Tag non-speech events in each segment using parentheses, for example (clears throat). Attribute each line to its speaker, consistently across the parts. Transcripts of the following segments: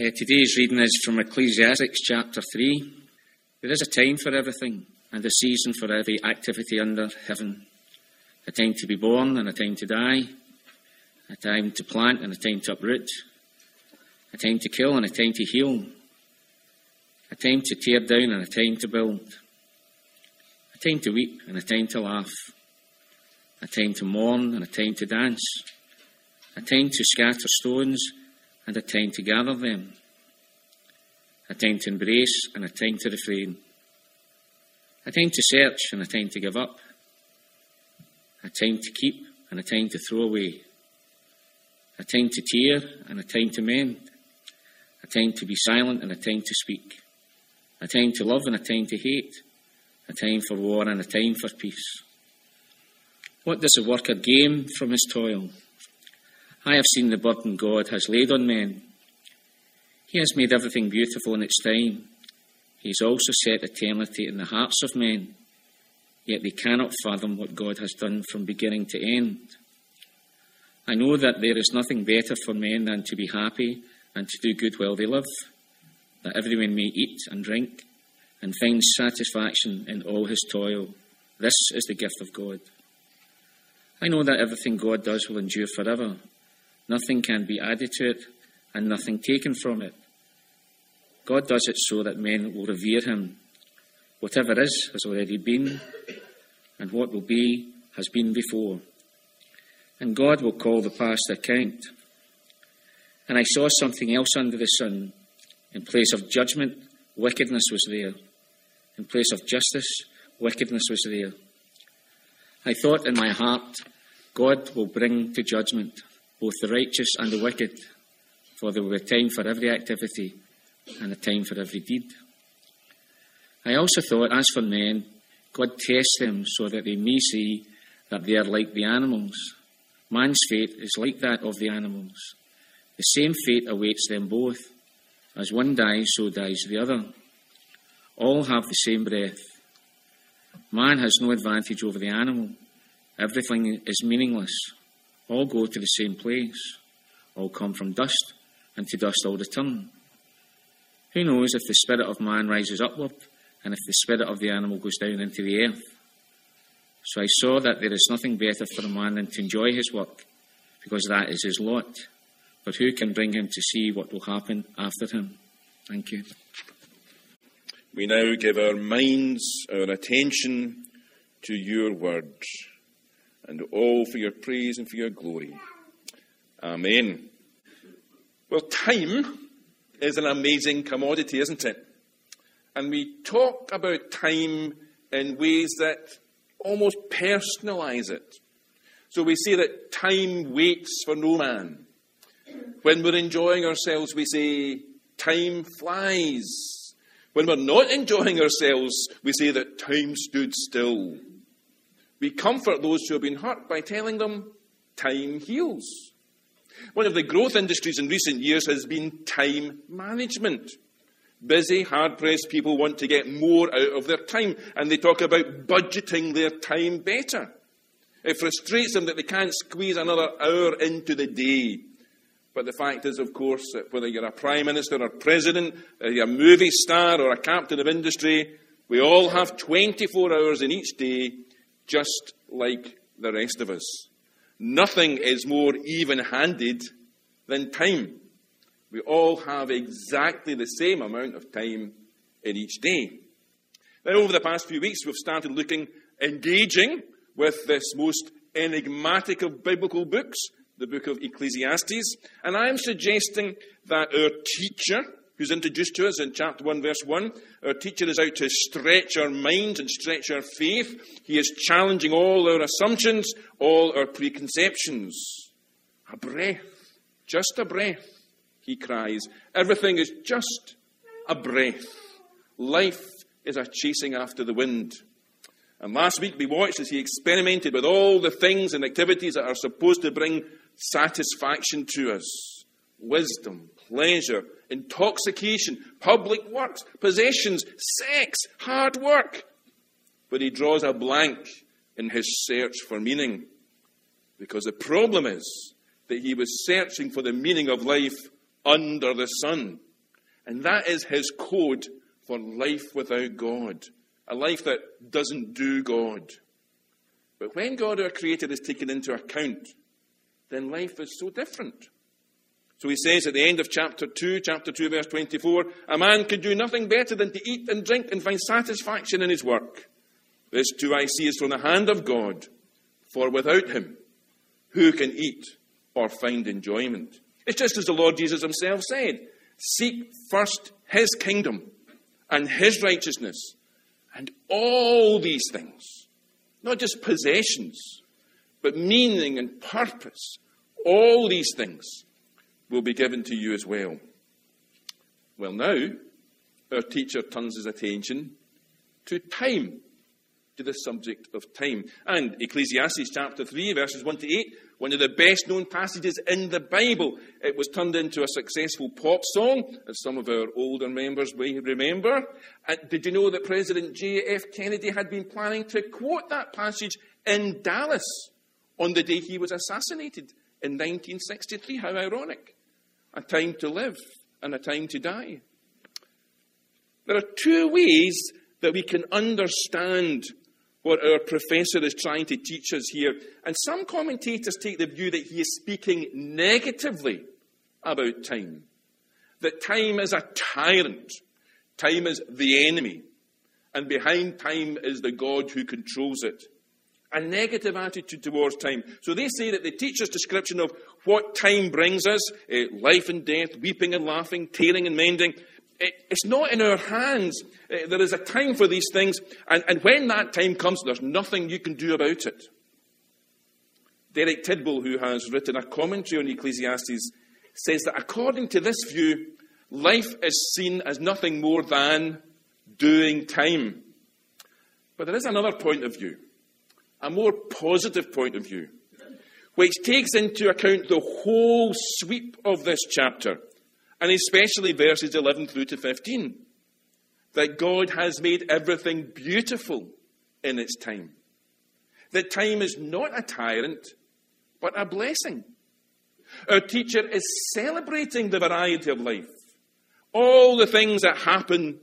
Speaker 1: Uh, today's reading is from Ecclesiastes chapter 3. There is a time for everything and a season for every activity under heaven. A time to be born and a time to die. A time to plant and a time to uproot. A time to kill and a time to heal. A time to tear down and a time to build. A time to weep and a time to laugh. A time to mourn and a time to dance. A time to scatter stones and a time to gather them. A time to embrace and a time to refrain. A time to search and a time to give up. A time to keep and a time to throw away. A time to tear and a time to mend. A time to be silent and a time to speak. A time to love and a time to hate. A time for war and a time for peace. What does the worker gain from his toil? I have seen the burden God has laid on men. He has made everything beautiful in its time. He has also set eternity in the hearts of men, yet they cannot fathom what God has done from beginning to end. I know that there is nothing better for men than to be happy and to do good while they live, that everyone may eat and drink and find satisfaction in all his toil. This is the gift of God. I know that everything God does will endure forever. Nothing can be added to it, and nothing taken from it. God does it so that men will revere him. Whatever is has already been, and what will be has been before. And God will call the past account. And I saw something else under the sun. In place of judgment, wickedness was there. In place of justice, wickedness was there. I thought in my heart, God will bring to judgment both the righteous and the wicked, for there will be a time for every activity and a time for every deed. I also thought, as for men, God tests them so that they may see that they are like the animals. Man's fate is like that of the animals. The same fate awaits them both. As one dies, so dies the other. All have the same breath. Man has no advantage over the animal. Everything is meaningless. All go to the same place. All come from dust, and to dust all return. Who knows if the spirit of man rises upward, and if the spirit of the animal goes down into the earth? So I saw that there is nothing better for a man than to enjoy his work, because that is his lot. But who can bring him to see what will happen after him? Thank you.
Speaker 2: We now give our minds, our attention to your word, and all for your praise and for your glory. Amen. Well, time is an amazing commodity, isn't it? And we talk about time in ways that almost personalize it. So we say that time waits for no man. When we're enjoying ourselves, we say, time flies. When we're not enjoying ourselves, we say that time stood still. We comfort those who have been hurt by telling them, time heals. One of the growth industries in recent years has been time management. Busy, hard pressed people want to get more out of their time, and they talk about budgeting their time better. It frustrates them that they can't squeeze another hour into the day. But the fact is, of course, that whether you're a prime minister or president, you're a movie star or a captain of industry, we all have 24 hours in each day, just like the rest of us. Nothing is more even handed than time. We all have exactly the same amount of time in each day. Now, over the past few weeks, we've started looking, engaging with this most enigmatic of biblical books, the book of Ecclesiastes. And I am suggesting that our teacher, who's introduced to us in chapter 1, verse 1. Our teacher is out to stretch our minds and stretch our faith. He is challenging all our assumptions, all our preconceptions. A breath, just a breath, he cries. Everything is just a breath. Life is a chasing after the wind. And last week we watched as he experimented with all the things and activities that are supposed to bring satisfaction to us wisdom, pleasure, intoxication, public works, possessions, sex, hard work. But he draws a blank in his search for meaning. Because the problem is that he was searching for the meaning of life under the sun. And that is his code for life without God, a life that doesn't do God. But when God, our Creator, is taken into account, then life is so different. So he says at the end of chapter 2, chapter 2, verse 24, a man can do nothing better than to eat and drink and find satisfaction in his work. This too I see is from the hand of God, for without him, who can eat or find enjoyment? It's just as the Lord Jesus himself said Seek first his kingdom and his righteousness, and all these things, not just possessions, but meaning and purpose, all these things will be given to you as well. Well, now, our teacher turns his attention to time, to the subject of time. And Ecclesiastes chapter 3, verses 1 to 8, one of the best known passages in the Bible. It was turned into a successful pop song, as some of our older members may remember. And did you know that President J.F. Kennedy had been planning to quote that passage in Dallas on the day he was assassinated in 1963? How ironic. A time to live and a time to die. There are two ways that we can understand what our professor is trying to teach us here. And some commentators take the view that he is speaking negatively about time. That time is a tyrant, time is the enemy, and behind time is the God who controls it. A negative attitude towards time. So they say that the teacher's description of what time brings us uh, life and death, weeping and laughing, tearing and mending it's not in our hands. Uh, there is a time for these things, and, and when that time comes, there's nothing you can do about it. Derek Tidball, who has written a commentary on Ecclesiastes, says that according to this view, life is seen as nothing more than doing time. But there is another point of view, a more positive point of view, which takes into account the whole sweep of this chapter and especially verses 11 through to 15, that God has made everything beautiful in its time. That time is not a tyrant, but a blessing. Our teacher is celebrating the variety of life, all the things that happen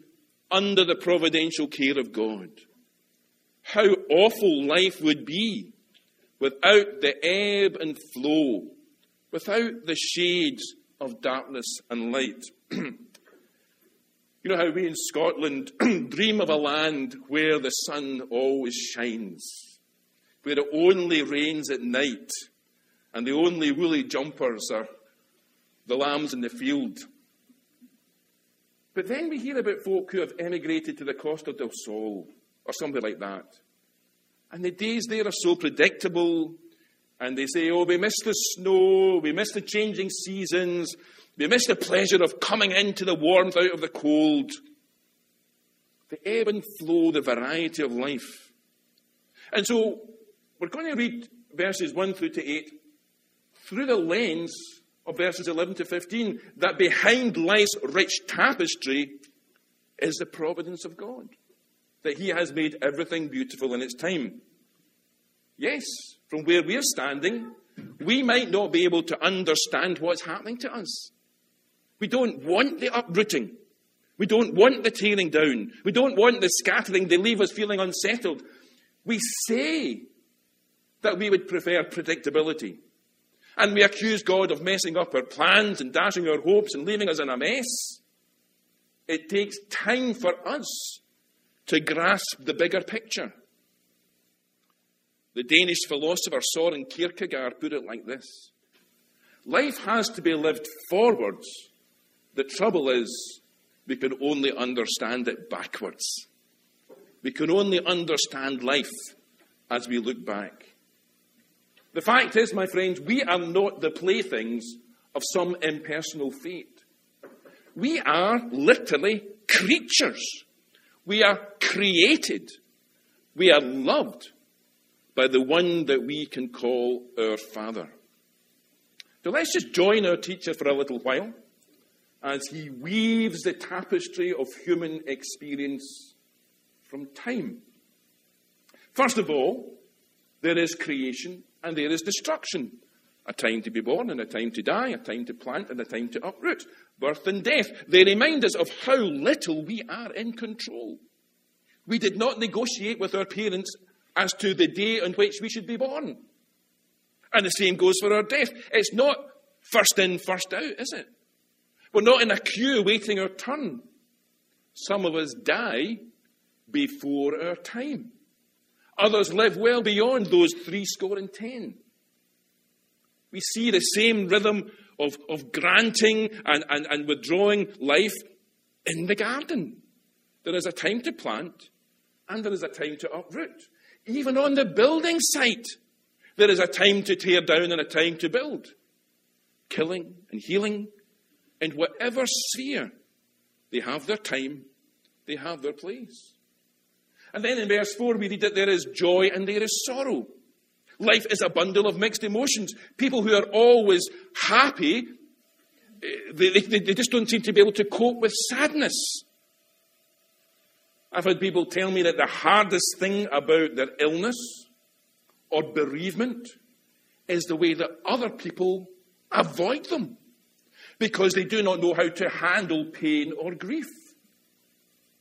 Speaker 2: under the providential care of God. How awful life would be without the ebb and flow, without the shades of darkness and light. (clears throat) you know how we in Scotland (clears throat) dream of a land where the sun always shines, where it only rains at night, and the only woolly jumpers are the lambs in the field. But then we hear about folk who have emigrated to the Costa del Sol or something like that. And the days there are so predictable and they say, oh, we miss the snow, we miss the changing seasons, we miss the pleasure of coming into the warmth out of the cold. The ebb and flow, the variety of life. And so we're going to read verses 1 through to 8 through the lens of verses 11 to 15, that behind life's rich tapestry is the providence of God. That He has made everything beautiful in its time. Yes, from where we're standing, we might not be able to understand what's happening to us. We don't want the uprooting. We don't want the tearing down. We don't want the scattering. They leave us feeling unsettled. We say that we would prefer predictability. And we accuse God of messing up our plans and dashing our hopes and leaving us in a mess. It takes time for us to grasp the bigger picture. The Danish philosopher Soren Kierkegaard put it like this Life has to be lived forwards. The trouble is, we can only understand it backwards. We can only understand life as we look back. The fact is, my friends, we are not the playthings of some impersonal fate. We are literally creatures. We are created. We are loved by the one that we can call our Father. So let's just join our teacher for a little while as he weaves the tapestry of human experience from time. First of all, there is creation and there is destruction. A time to be born and a time to die, a time to plant and a time to uproot. Birth and death. They remind us of how little we are in control. We did not negotiate with our parents as to the day on which we should be born. And the same goes for our death. It's not first in, first out, is it? We're not in a queue waiting our turn. Some of us die before our time. Others live well beyond those three score and ten. We see the same rhythm of, of granting and, and, and withdrawing life in the garden. There is a time to plant and there is a time to uproot. Even on the building site, there is a time to tear down and a time to build. Killing and healing, in whatever sphere, they have their time, they have their place. And then in verse 4, we read that there is joy and there is sorrow. Life is a bundle of mixed emotions. People who are always happy, eh, they, they, they just don't seem to be able to cope with sadness. I've had people tell me that the hardest thing about their illness or bereavement is the way that other people avoid them because they do not know how to handle pain or grief.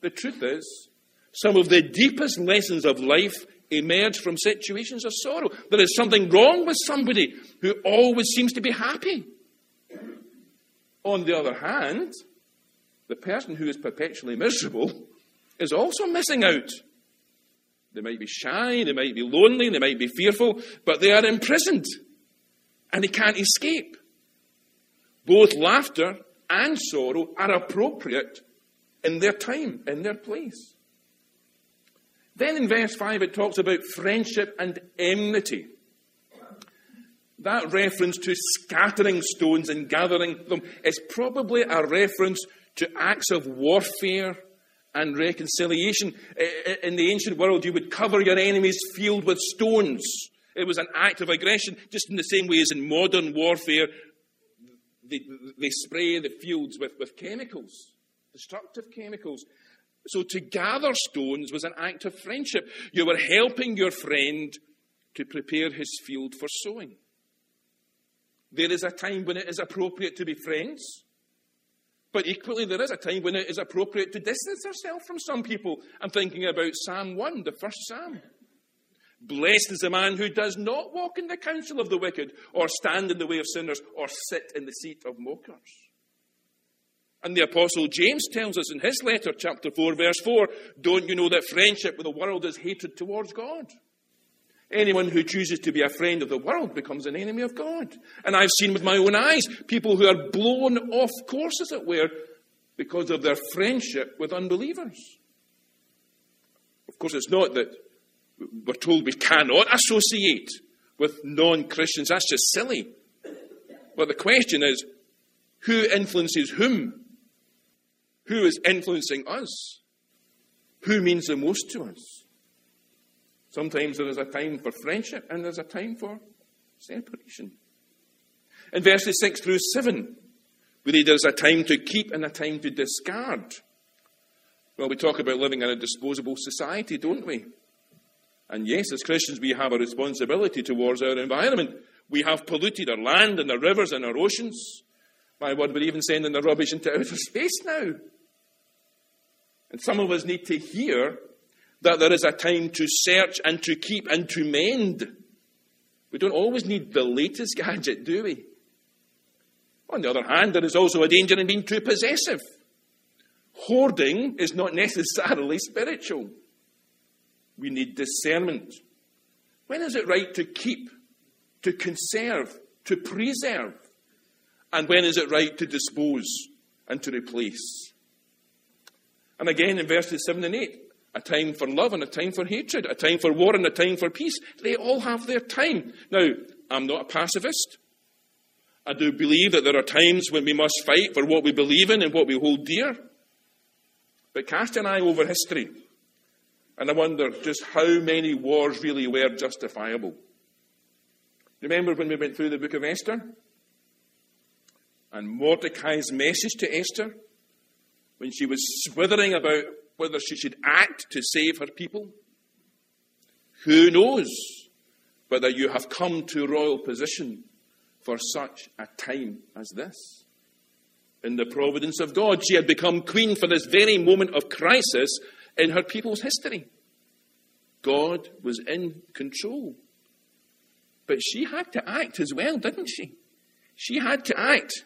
Speaker 2: The truth is, some of the deepest lessons of life emerge from situations of sorrow. There is something wrong with somebody who always seems to be happy. On the other hand, the person who is perpetually miserable is also missing out. They might be shy, they might be lonely, they might be fearful, but they are imprisoned and they can't escape. Both laughter and sorrow are appropriate in their time, in their place. Then in verse 5, it talks about friendship and enmity. That reference to scattering stones and gathering them is probably a reference to acts of warfare and reconciliation. In the ancient world, you would cover your enemy's field with stones. It was an act of aggression, just in the same way as in modern warfare, they, they spray the fields with, with chemicals, destructive chemicals. So to gather stones was an act of friendship. You were helping your friend to prepare his field for sowing. There is a time when it is appropriate to be friends, but equally there is a time when it is appropriate to distance ourselves from some people. I'm thinking about Psalm 1, the first Psalm. Blessed is the man who does not walk in the counsel of the wicked, or stand in the way of sinners, or sit in the seat of mockers. And the Apostle James tells us in his letter, chapter 4, verse 4, don't you know that friendship with the world is hatred towards God? Anyone who chooses to be a friend of the world becomes an enemy of God. And I've seen with my own eyes people who are blown off course, as it were, because of their friendship with unbelievers. Of course, it's not that we're told we cannot associate with non Christians. That's just silly. But the question is who influences whom? Who is influencing us? Who means the most to us? Sometimes there is a time for friendship and there's a time for separation. In verses 6 through 7, we read there's a time to keep and a time to discard. Well, we talk about living in a disposable society, don't we? And yes, as Christians, we have a responsibility towards our environment. We have polluted our land and our rivers and our oceans. My word, we're even sending the rubbish into (laughs) outer space now. And some of us need to hear that there is a time to search and to keep and to mend. We don't always need the latest (laughs) gadget, do we? On the other hand, there is also a danger in being too possessive. Hoarding is not (laughs) necessarily spiritual. We need discernment. When is it right to keep, to conserve, to preserve? And when is it right to dispose and to replace? And again in verses 7 and 8, a time for love and a time for hatred, a time for war and a time for peace. They all have their time. Now, I'm not a pacifist. I do believe that there are times when we must fight for what we believe in and what we hold dear. But cast an eye over history and I wonder just how many wars really were justifiable. Remember when we went through the book of Esther? And Mordecai's message to Esther, when she was swithering about whether she should act to save her people? Who knows whether you have come to royal position for such a time as this. In the providence of God, she had become queen for this very moment of crisis in her people's history. God was in control. But she had to act as well, didn't she? She had to act.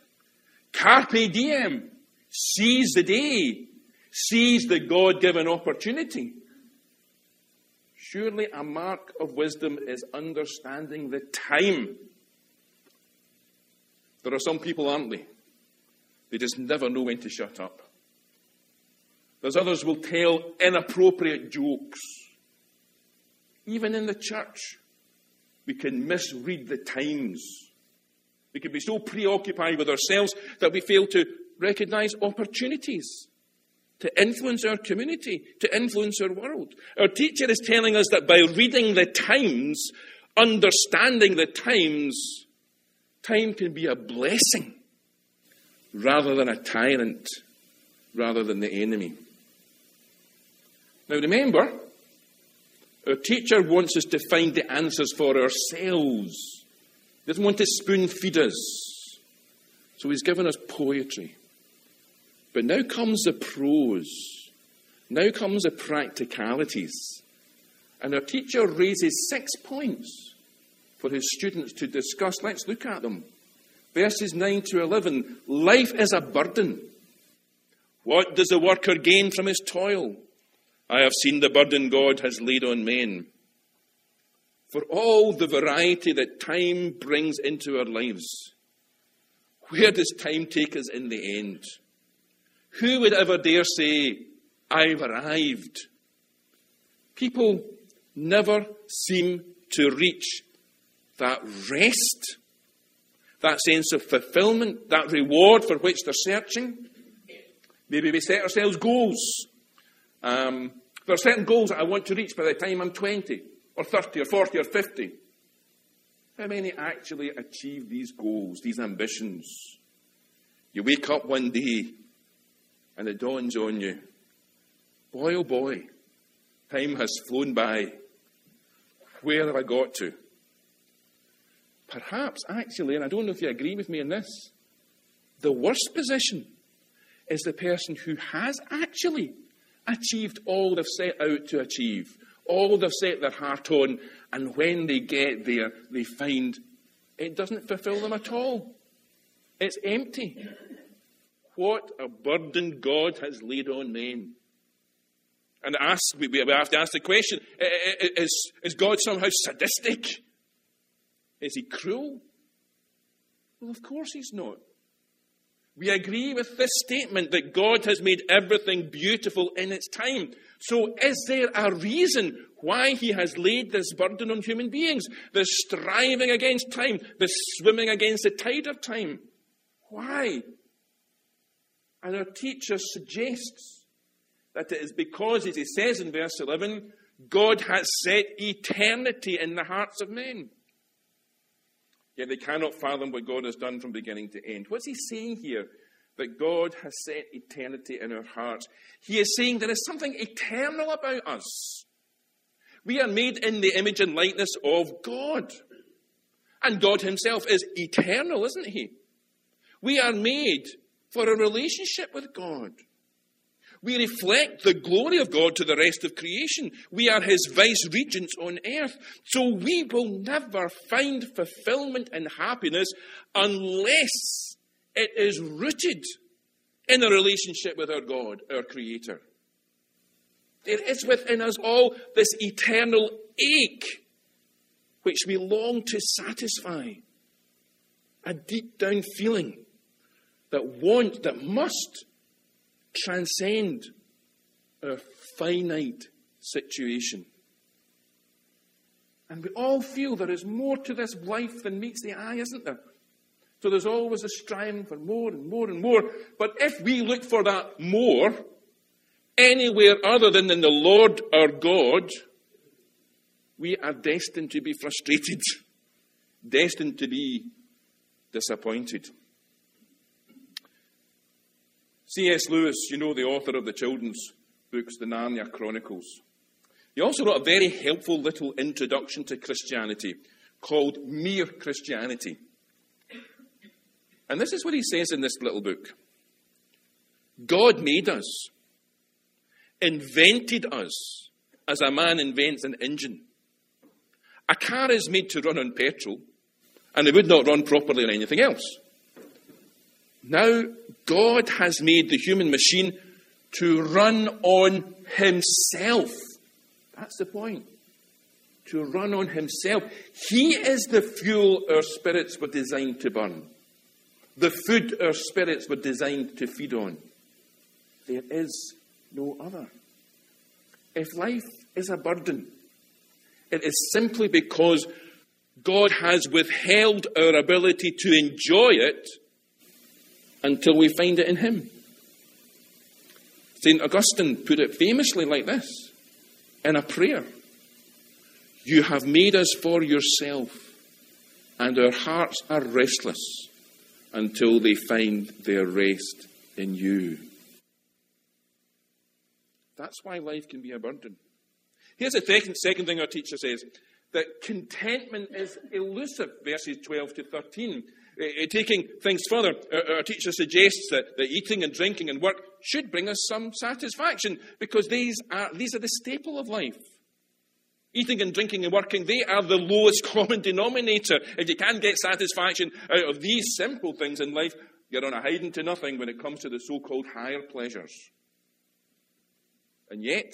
Speaker 2: Carpe diem. Seize the day. Seize the God given opportunity. Surely a mark of wisdom is understanding the time. There are some people, aren't they? They just never know when to shut up. There's others will tell inappropriate jokes. Even in the church, we can misread the times. We can be so preoccupied with ourselves that we fail to recognize opportunities to influence our community, to influence our world. Our teacher is telling us that by reading the times, understanding the times, time can be a blessing rather than a tyrant, rather than the enemy. Now remember, our teacher wants us to find the answers for ourselves. He doesn't want to spoon feed us. So he's given us poetry. But now comes the prose. Now comes the practicalities. And our teacher raises six points for his students to discuss. Let's look at them. Verses 9 to 11. Life is a burden. What does the worker gain from his toil? I have seen the burden God has laid on men. For all the variety that time brings into our lives, where does time take us in the end? Who would ever dare say, I've arrived? People never seem to reach that rest, that sense of fulfillment, that reward for which they're searching. Maybe we set ourselves goals. Um, there are certain goals that I want to reach by the time I'm 20, or 30, or 40, or 50. How many actually achieve these goals, these ambitions? You wake up one day and it dawns on you boy, oh boy, time has flown by. Where have I got to? Perhaps, actually, and I don't know if you agree with me in this, the worst position is the person who has actually achieved all they've set out to achieve, all they've set their heart on, and when they get there, they find it doesn't fulfill them at all. It's empty. What a burden God has laid on men. And ask, we have to ask the question is, is God somehow sadistic? Is he cruel? Well, of course he's not. We agree with this statement that God has made everything beautiful in its time. So, is there a reason why he has laid this burden on human beings? The striving against time, the swimming against the tide of time. Why? And our teacher suggests that it is because, as he says in verse 11, God has set eternity in the hearts of men. Yet they cannot fathom what God has done from beginning to end. What's he saying here? That God has set eternity in our hearts. He is saying there is something eternal about us. We are made in the image and likeness of God. And God Himself is eternal, isn't He? We are made for a relationship with God. We reflect the glory of God to the rest of creation. We are His vice regents on earth. So we will never find fulfillment and happiness unless it is rooted in a relationship with our God, our Creator. There is within us all this eternal ache which we long to satisfy. A deep down feeling that want, that must transcend our finite situation. And we all feel there is more to this life than meets the eye, isn't there? So there's always a striving for more and more and more. But if we look for that more anywhere other than in the Lord our God, we are destined to be frustrated, (laughs) destined to be disappointed. C.S. Lewis, you know, the author of the children's books, the Narnia Chronicles, he also wrote a very helpful little introduction to Christianity called Mere Christianity. And this is what he says in this little book God made us, invented us, as a man invents an engine. A car is made to run on petrol, and it would not run properly on anything else. Now, God has made the human machine to run on Himself. That's the point. To run on Himself. He is the fuel our spirits were designed to burn, the food our spirits were designed to feed on. There is no other. If life is a burden, it is simply because God has withheld our ability to enjoy it until we find it in Him. St. Augustine put it famously like this in a prayer You have made us for yourself, and our hearts are restless until they find their rest in you. That's why life can be a burden. Here's the second, second thing our teacher says that contentment is elusive, verses 12 to 13. Uh, uh, taking things further, our, our teacher suggests that, that eating and drinking and work should bring us some satisfaction because these are, these are the staple of life. Eating and drinking and working, they are the lowest (laughs) common denominator. If you can't get satisfaction out of these simple things in life, you're on a hiding to nothing when it comes to the so called higher pleasures. And yet,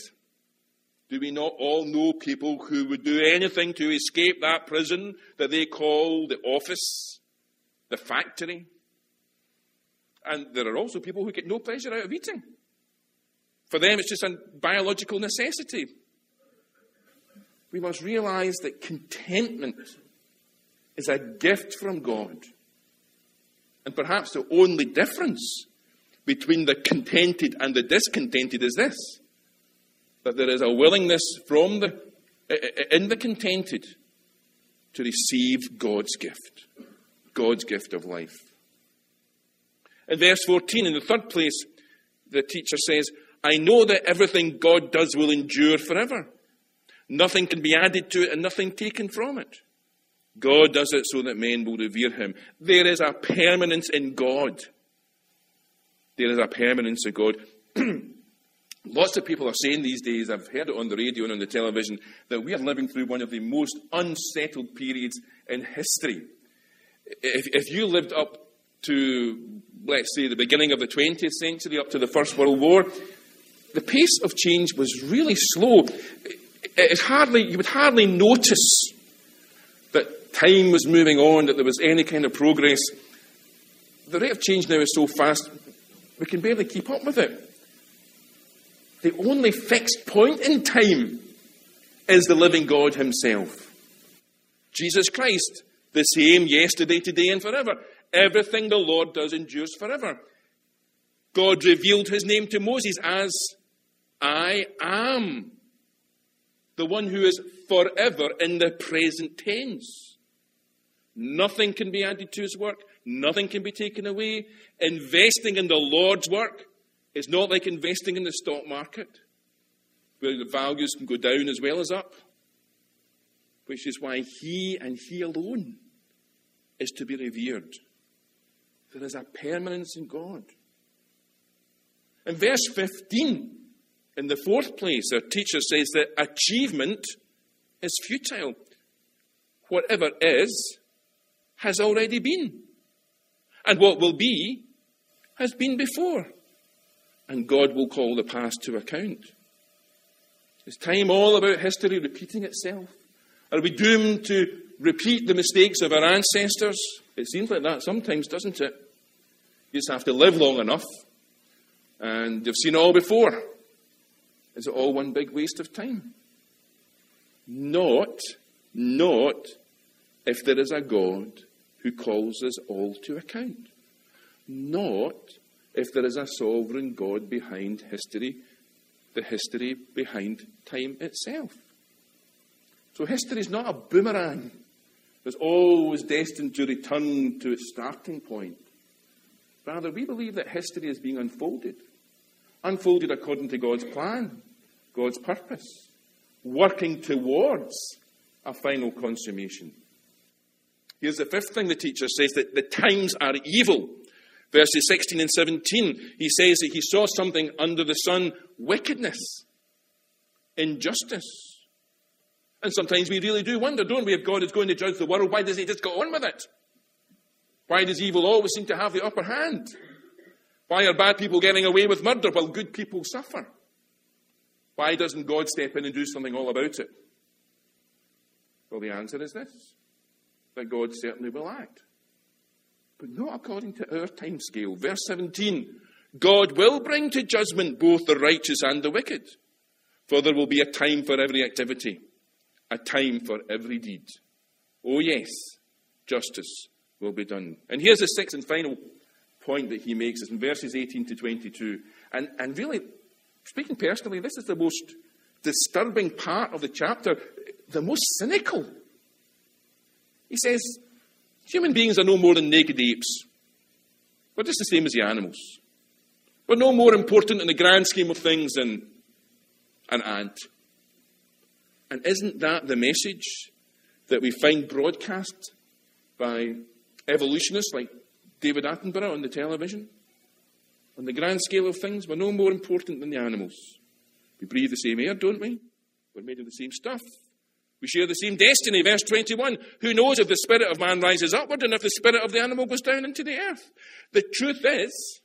Speaker 2: do we not all know people who would do anything to escape that prison that they call the office, the factory? And there are also people who get no pleasure out of eating. For them, it's just a biological necessity. We must realize that contentment is a gift from God. And perhaps the only difference between the contented and the discontented is this that there is a willingness from the, in the contented to receive God's gift, God's gift of life. In verse 14, in the third place, the teacher says, I know that everything God does will endure forever. Nothing can be added to it and nothing taken from it. God does it so that men will revere him. There is a permanence in God. There is a permanence in God. (clears throat) Lots of people are saying these days, I've heard it on the radio and on the television, that we are living through one of the most unsettled periods in history. If, if you lived up to, let's say, the beginning of the 20th century, up to the First World War, the pace of change was really slow. It hardly, you would hardly notice that time was moving on, that there was any kind of progress. The rate of change now is so fast, we can barely keep up with it. The only fixed point in time is the living God Himself. Jesus Christ, the same yesterday, today, and forever. Everything the Lord does endures forever. God revealed His name to Moses as I am, the one who is forever in the present tense. Nothing can be added to His work, nothing can be taken away. Investing in the Lord's work it's not like investing in the stock market, where the values can go down as well as up, which is why he and he alone is to be revered. There is a permanence in God. In verse 15, in the fourth place, our teacher says that achievement is futile. Whatever is, has already been. And what will be, has been before and God will call the past to account. Is time all about history repeating itself? Are we doomed to repeat the mistakes of our ancestors? It seems like that sometimes, doesn't it? You just have to live long enough, and you've seen all before. Is it all one big waste of time? Not, not if there is a God who calls us all to account. Not if there is a sovereign God behind history, the history behind time itself. So history is not a boomerang that's always destined to return to its starting point. Rather, we believe that history is being unfolded, unfolded according to God's plan, God's purpose, working towards a final consummation. Here's the fifth thing the teacher says that the times are evil. Verses 16 and 17, he says that he saw something under the sun wickedness, injustice. And sometimes we really do wonder, don't we, if God is going to judge the world, why doesn't he just go on with it? Why does evil always seem to have the upper hand? Why are bad people getting away with murder while good people suffer? Why doesn't God step in and do something all about it? Well, the answer is this that God certainly will act but not according to our time scale. Verse 17 God will bring to judgment both the righteous and the wicked, for there will be a time for every activity, a time for every deed. Oh, yes, justice will be done. And here's the sixth and final point that he makes is in verses 18 to 22. And, and really, speaking personally, this is the most disturbing part of the chapter, the most cynical. He says, Human beings are no more than naked apes. We're just the same as the animals. We're no more important in the grand scheme of things than an ant. And isn't that the message that we find broadcast by evolutionists like David Attenborough on the television? On the grand scale of things, we're no more important than the animals. We breathe the same air, don't we? We're made of the same stuff. We share the same destiny. Verse 21 Who knows if the spirit of man rises upward and if the spirit of the animal goes down into the earth? The truth is,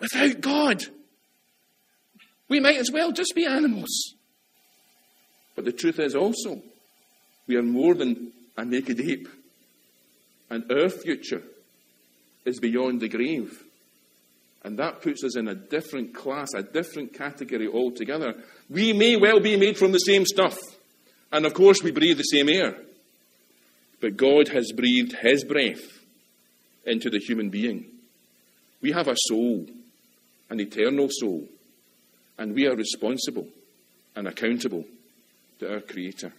Speaker 2: without God, we might as well just be animals. But the truth is also, we are more than a naked ape. And our future is beyond the grave. And that puts us in a different class, a different category altogether. We may well be made from the same stuff. And of course, we breathe the same air. But God has breathed His breath into the human being. We have a soul, an eternal soul, and we are responsible and accountable to our Creator.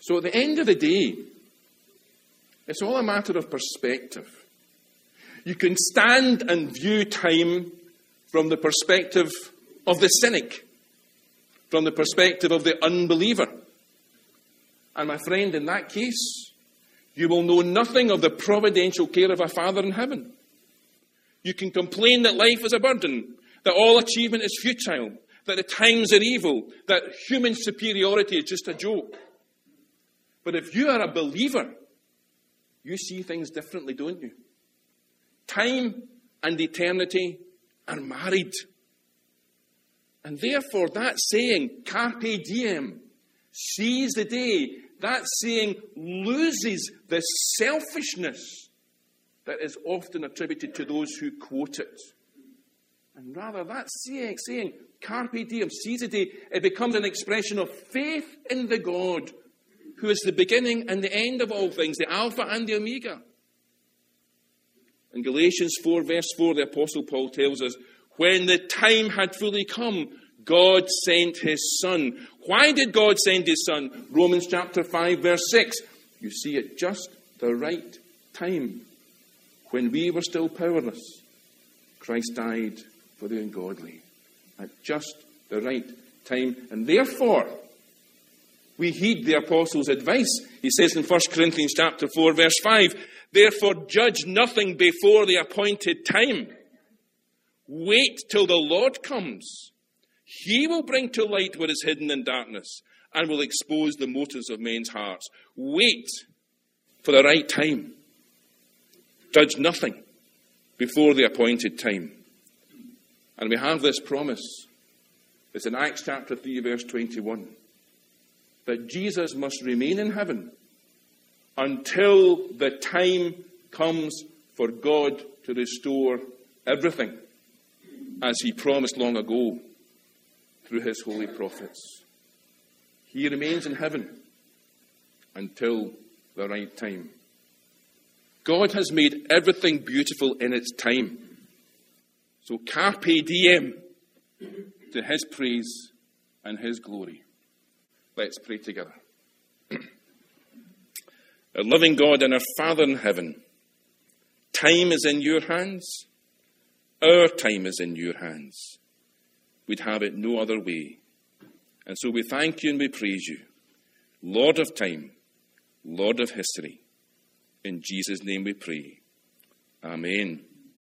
Speaker 2: So at the end of the day, it's all a matter of perspective. You can stand and view time from the perspective of the cynic from the perspective of the unbeliever. And my friend, in that case, you will know nothing of the providential care of a Father in heaven. You can complain that life is a burden, that all achievement is futile, that the times are evil, that human superiority is just a joke. But if you are a believer, you see things differently, don't you? Time and eternity are married. And therefore, that saying, carpe diem, seize the day, that saying loses the selfishness that is often attributed to those who quote it. And rather, that saying, saying carpe diem, seize the day, it becomes an expression of faith in the God who is the beginning and the end of all things, the Alpha and the Omega. In Galatians 4, verse 4, the Apostle Paul tells us, when the time had fully come, God sent his Son. Why did God send his Son? Romans chapter 5, verse 6. You see, at just the right time, when we were still powerless, Christ died for the ungodly. At just the right time. And therefore, we heed the apostles' advice. He says in 1 Corinthians chapter 4, verse 5, Therefore judge nothing before the appointed time Wait till the Lord comes. He will bring to light what is hidden in darkness and will expose the motives of men's hearts. Wait for the right time. Judge nothing before the appointed time. And we have this promise. It's in Acts chapter 3, verse 21 that Jesus must remain in heaven until the time comes for God to restore everything as he promised long ago through his holy prophets. He remains in heaven until the right time. God has made everything beautiful in its time. So carpe diem to his praise and his glory. Let's pray together. (clears throat) our loving God and our Father in heaven, time is in your hands. Our time is in your hands. We'd have it no other way. And so we thank you and we praise you. Lord of time, Lord of history. In Jesus' name we pray. Amen.